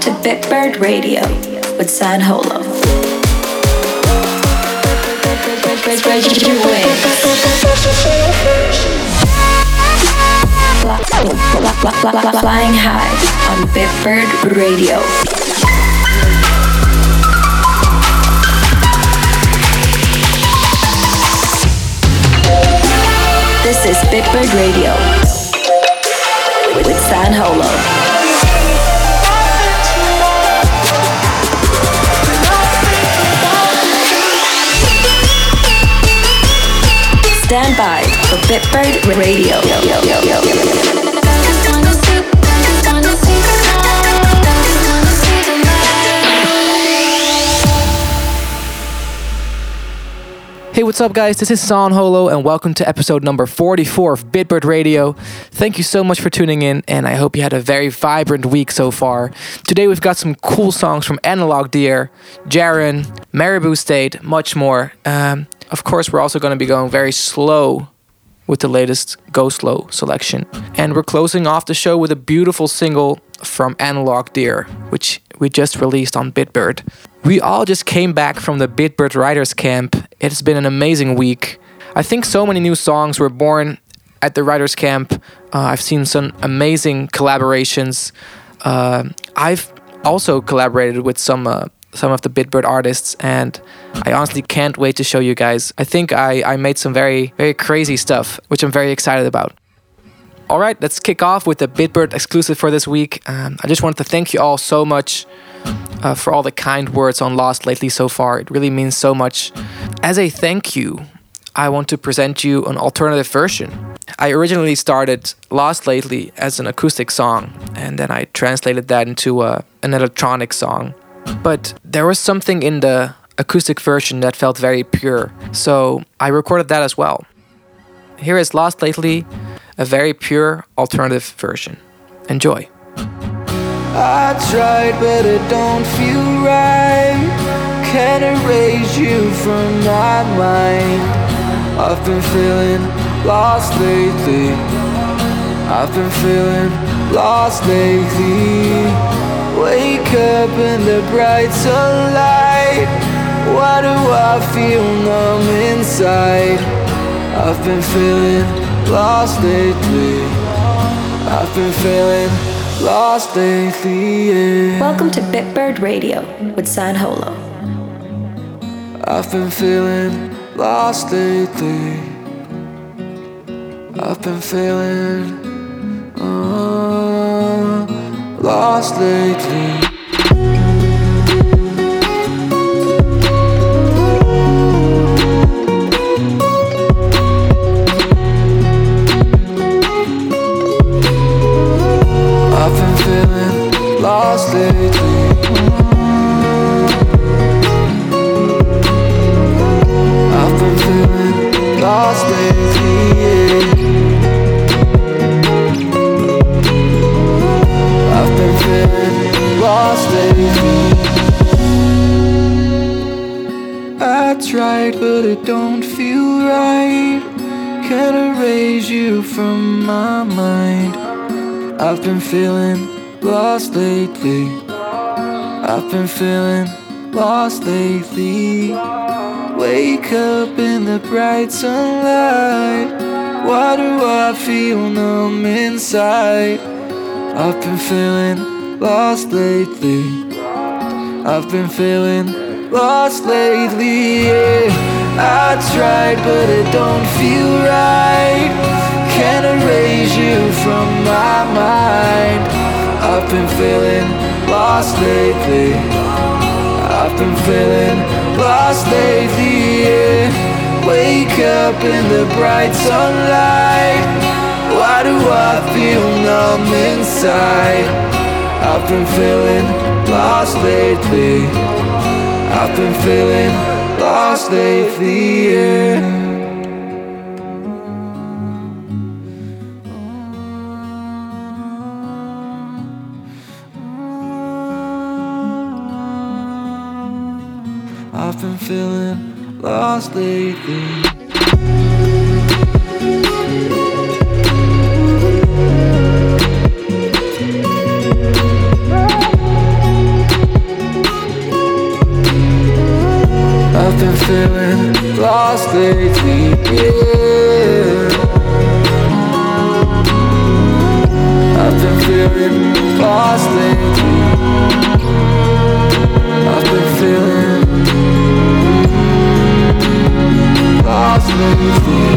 To Bitbird Radio with San Holo. Flying high on Bitbird Radio. This is Bitbird Radio with San Holo. Stand by for Bitbird Radio. Hey, what's up, guys? This is San Holo, and welcome to episode number 44 of Bitbird Radio. Thank you so much for tuning in, and I hope you had a very vibrant week so far. Today, we've got some cool songs from Analog Dear, Jaron, Maribou State, much more. Um, of course, we're also going to be going very slow with the latest Go Slow selection. And we're closing off the show with a beautiful single from Analog Dear, which we just released on Bitbird. We all just came back from the Bitbird Writers Camp. It's been an amazing week. I think so many new songs were born at the Writers Camp. Uh, I've seen some amazing collaborations. Uh, I've also collaborated with some uh, some of the Bitbird artists, and I honestly can't wait to show you guys. I think I, I made some very, very crazy stuff, which I'm very excited about. All right, let's kick off with the Bitbird exclusive for this week. Um, I just wanted to thank you all so much uh, for all the kind words on Lost lately so far. It really means so much. As a thank you, I want to present you an alternative version. I originally started Lost Lately as an acoustic song, and then I translated that into a, uh, an electronic song. But there was something in the acoustic version that felt very pure, so I recorded that as well. Here is Lost Lately, a very pure alternative version. Enjoy. I tried, but it don't feel right. Can't erase you from my mind. I've been feeling lost lately. I've been feeling lost lately. Wake up in the bright sunlight. Why do I feel numb inside? I've been feeling lost lately. I've been feeling lost lately. Yeah. Welcome to Bitbird Radio with San Holo. I've been feeling lost lately. I've been feeling. Uh, lost lately. I've been feeling lost lately. I've been feeling lost lately. I tried, but it don't feel right. Can't erase you from my mind. I've been feeling lost lately. I've been feeling lost lately. Wake up in the bright sunlight. Why do I feel numb inside? I've been feeling lost lately. I've been feeling lost lately. Yeah. I tried, but it don't feel right. Can't erase you from my mind. I've been feeling lost lately. I've been feeling lost lately. Yeah. Wake up in the bright sunlight. Why do I feel numb inside? I've been feeling lost lately. I've been feeling lost lately, yeah. I've been feeling lost lately. been feeling lost lately, yeah I've been feeling lost lately I've been feeling lost lately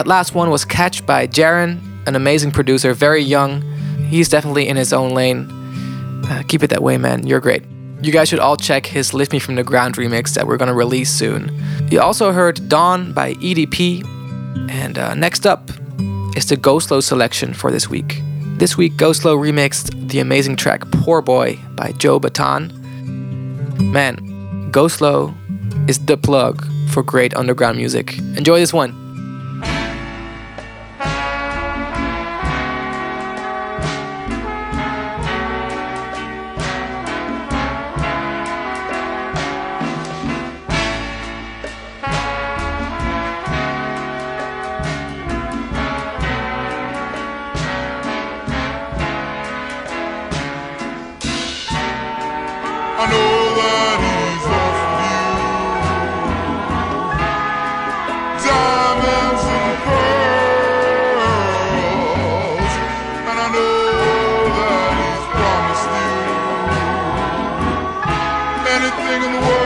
that last one was Catch by Jaron, an amazing producer, very young. He's definitely in his own lane. Uh, keep it that way, man. You're great. You guys should all check his Lift Me From The Ground remix that we're gonna release soon. You also heard Dawn by EDP. And uh, next up is the Go Slow selection for this week. This week, Go Slow remixed the amazing track Poor Boy by Joe Baton. Man, Go Slow is the plug for great underground music. Enjoy this one. thing in the world.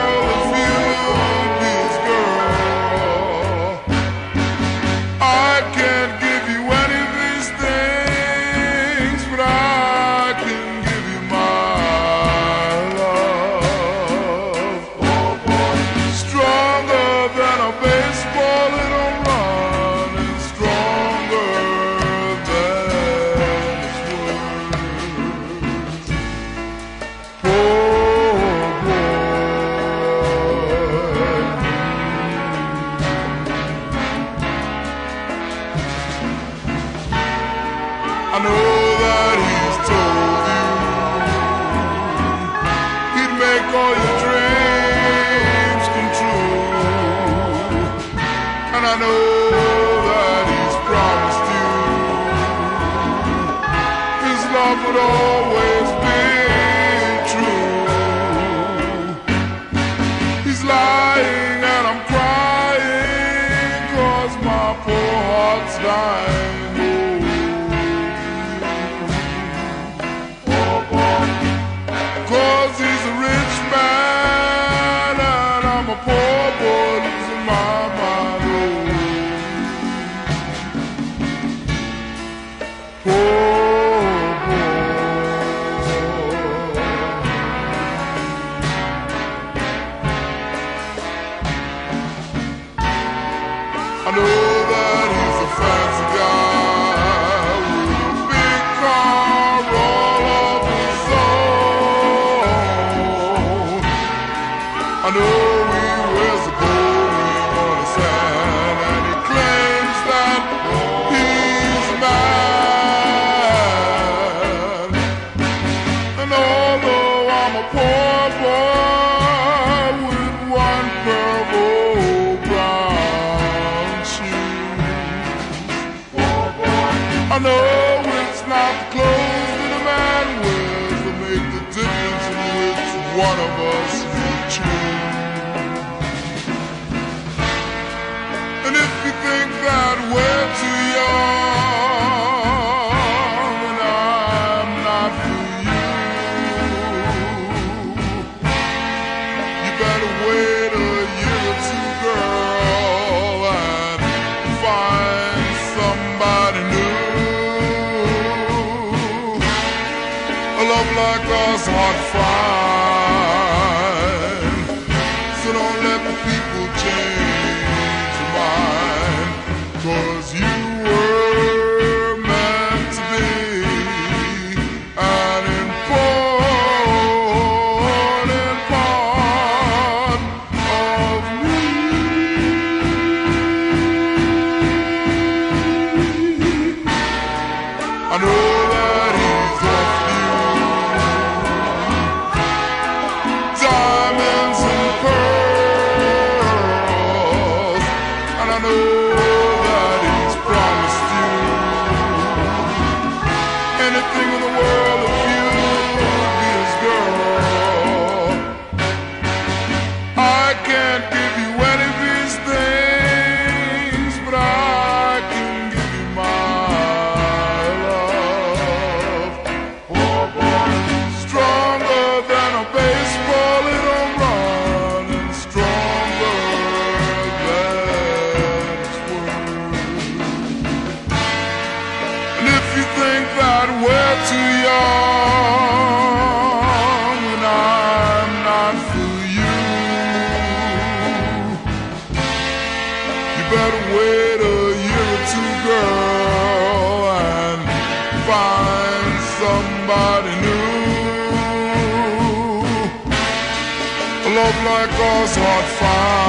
far.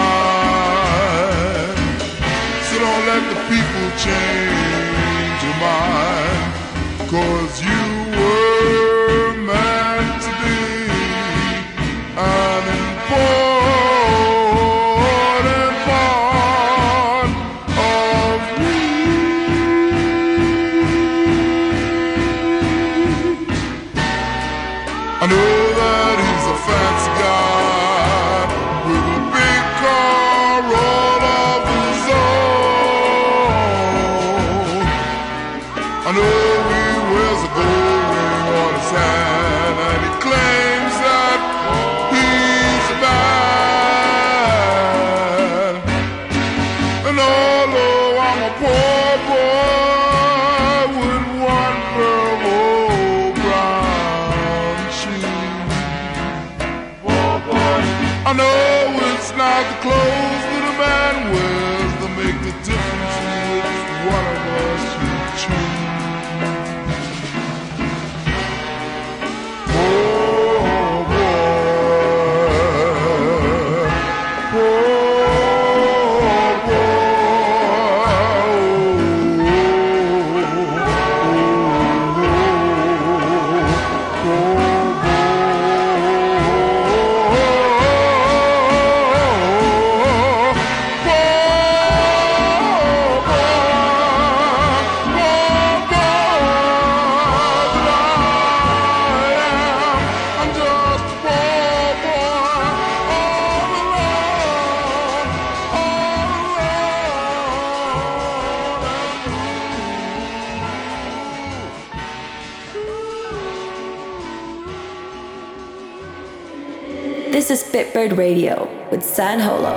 with San Holo.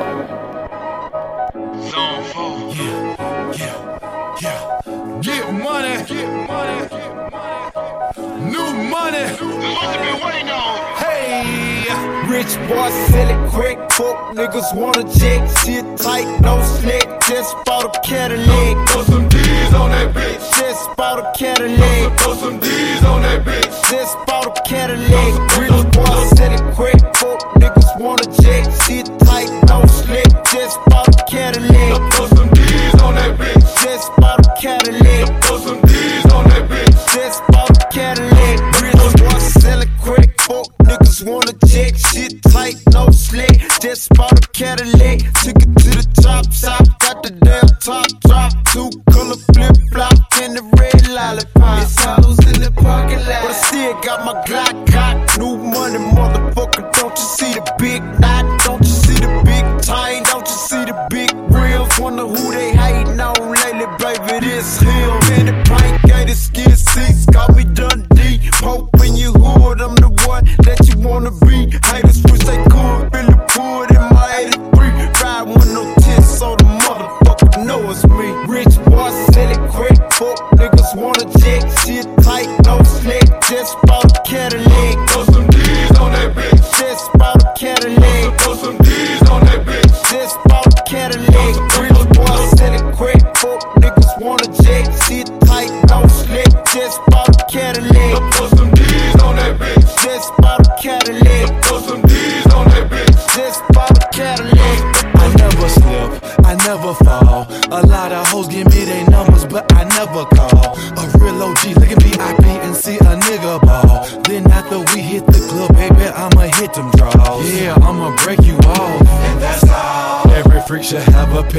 Zone 4. Yeah, yeah, yeah. Get money, get money, get money. New money. Must have been waiting on. Hey. Rich boy, sell it quick. Fuck niggas wanna check.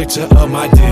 picture of my dick.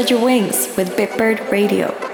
Spread your wings with Bitbird Radio.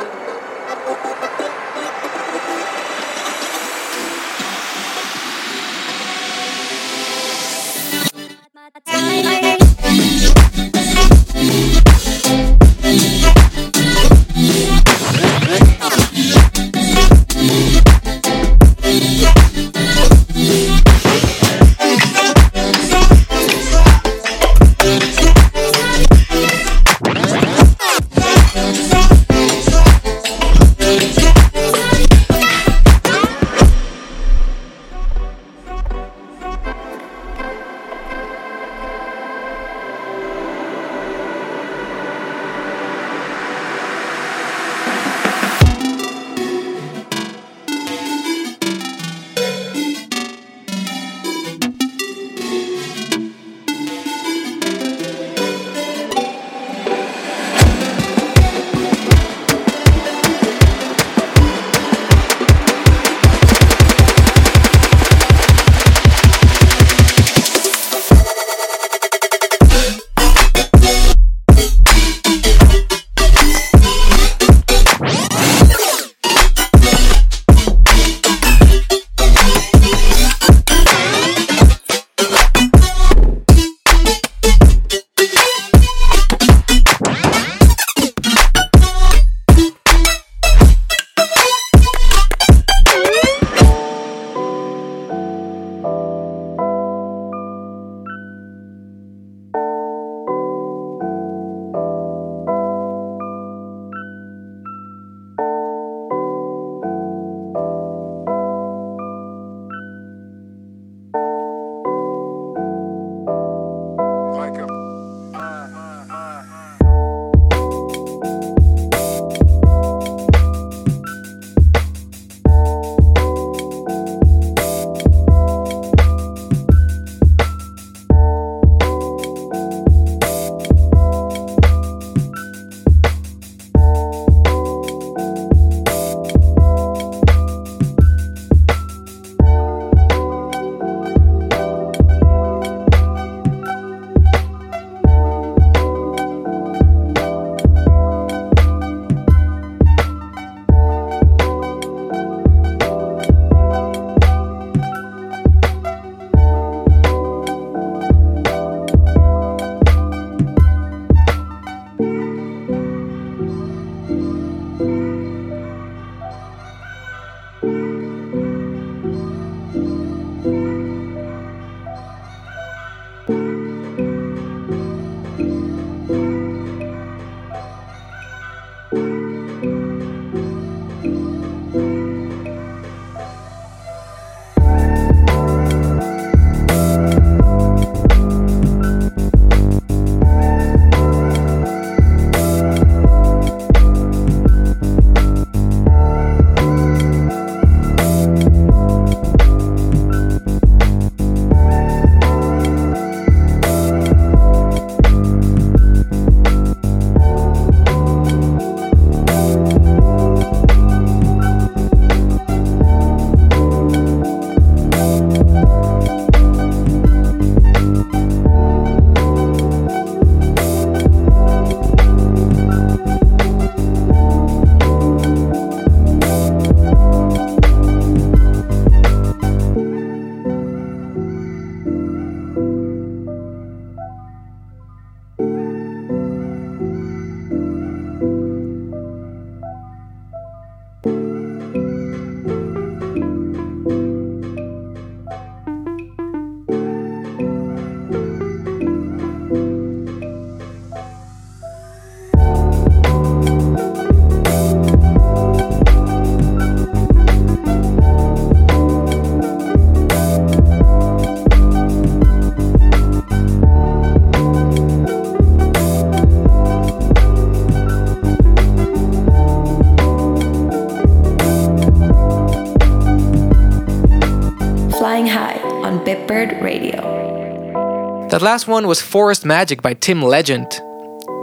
Last one was Forest Magic by Tim Legend.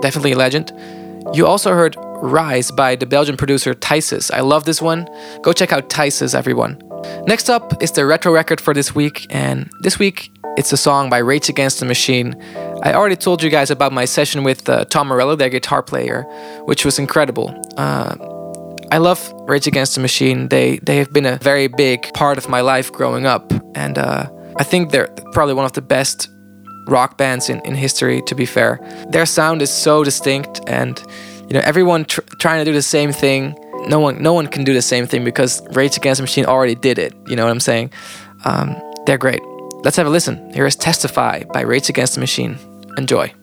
Definitely a legend. You also heard Rise by the Belgian producer Tysus. I love this one. Go check out Tysus, everyone. Next up is the retro record for this week, and this week it's a song by Rage Against the Machine. I already told you guys about my session with uh, Tom Morello, their guitar player, which was incredible. Uh, I love Rage Against the Machine. They they have been a very big part of my life growing up, and uh, I think they're probably one of the best rock bands in, in history. To be fair, their sound is so distinct, and you know everyone tr- trying to do the same thing. No one no one can do the same thing because Rage Against the Machine already did it. You know what I'm saying? Um, they're great. Let's have a listen. Here is Testify by Rage Against the Machine. Enjoy.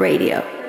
Radio.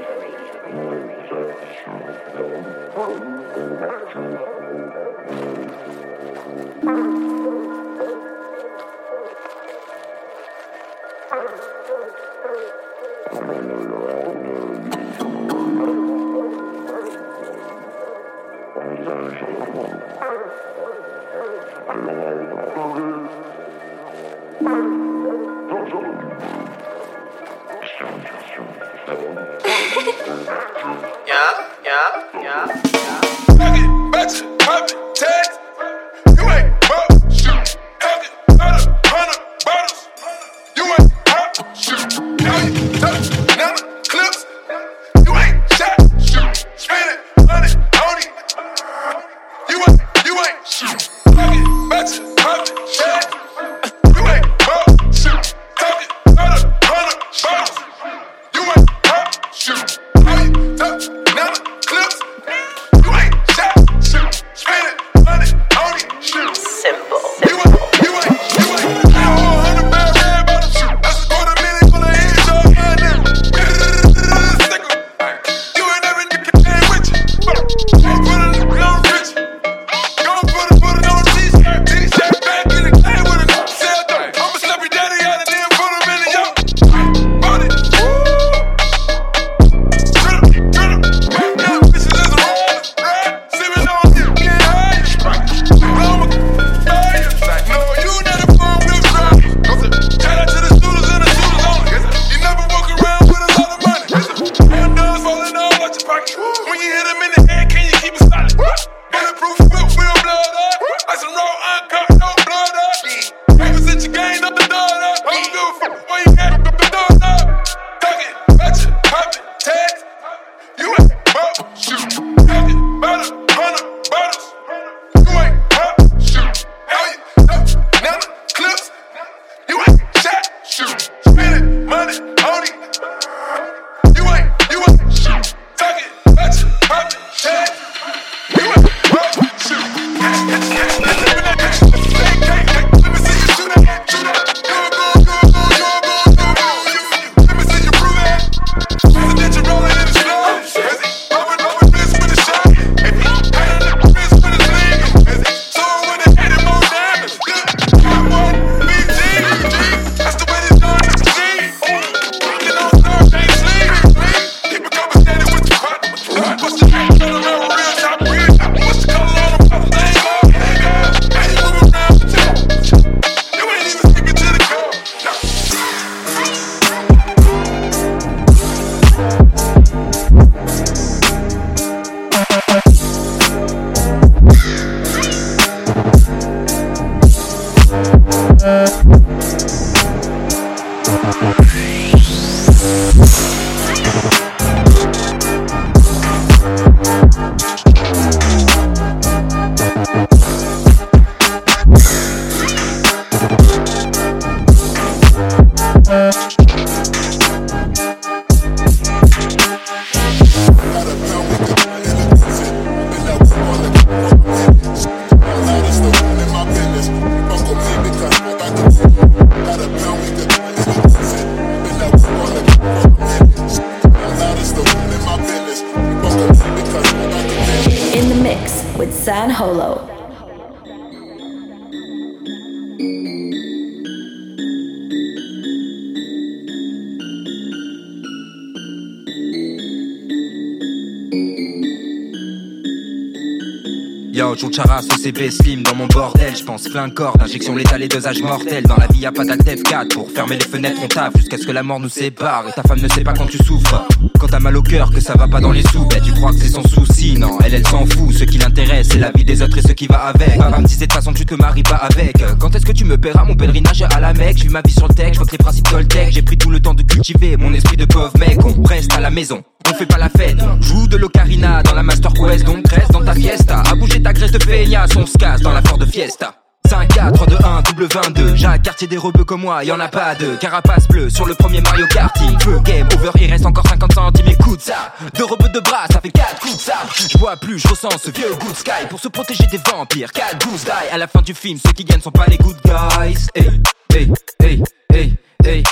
Bitbird Radio. Chara sous slim dans mon bordel, je pense plein corps d'injection létale et dosage mortel. Dans la vie y'a pas d'actef 4 pour fermer les fenêtres, on tape jusqu'à ce que la mort nous sépare. Et ta femme ne sait pas quand tu souffres. Quand t'as mal au cœur, que ça va pas dans les sous, ben tu crois que c'est son souci. Non, elle, elle s'en fout. Ce qui l'intéresse, c'est la vie des autres et ce qui va avec. Papa me disait de façon, tu te maries pas avec. Quand est-ce que tu me paieras mon pèlerinage à la Mecque? J'ai ma vie sur le tech, je les principes Toltec. J'ai pris tout le temps de cultiver mon esprit de pauvre mec. On reste à la maison on fait pas la fête. Joue de l'ocarina dans la Master Quest, donc reste dans ta fiesta. A bouger ta graisse de feignasse, on se casse dans la Ford de Fiesta. 5, 4, 3, 2, 1, double 22 J'ai un quartier des rebeux comme moi, y en a pas de Carapace bleu sur le premier Mario Karting Feu, game, over, il reste encore 50 centimes. Écoute ça, deux rebeux de bras, ça fait 4 coups de ça. Je vois plus, je ressens ce vieux good sky. Pour se protéger des vampires, 4 goose die À la fin du film, ceux qui gagnent sont pas les good guys. Hey, hey, hey, hey, hey.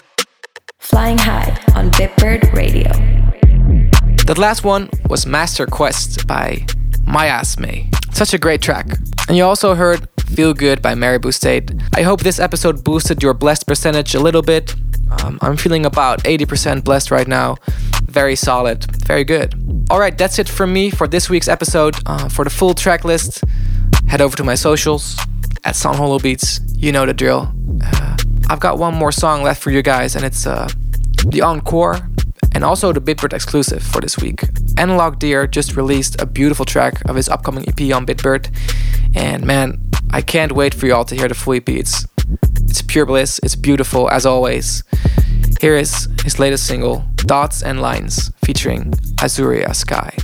Flying High on Bitbird Radio. That last one was Master Quest by Miasme. Such a great track. And you also heard Feel Good by Maribou State. I hope this episode boosted your blessed percentage a little bit. Um, I'm feeling about 80% blessed right now. Very solid, very good. All right, that's it from me for this week's episode. Uh, for the full track list, head over to my socials at Holo Beats. You know the drill. Uh, I've got one more song left for you guys, and it's uh, the encore and also the Bitbird exclusive for this week. Analog Dear just released a beautiful track of his upcoming EP on Bitbird, and man, I can't wait for y'all to hear the full EP. It's, it's pure bliss, it's beautiful as always. Here is his latest single, Dots and Lines, featuring Azuria Sky.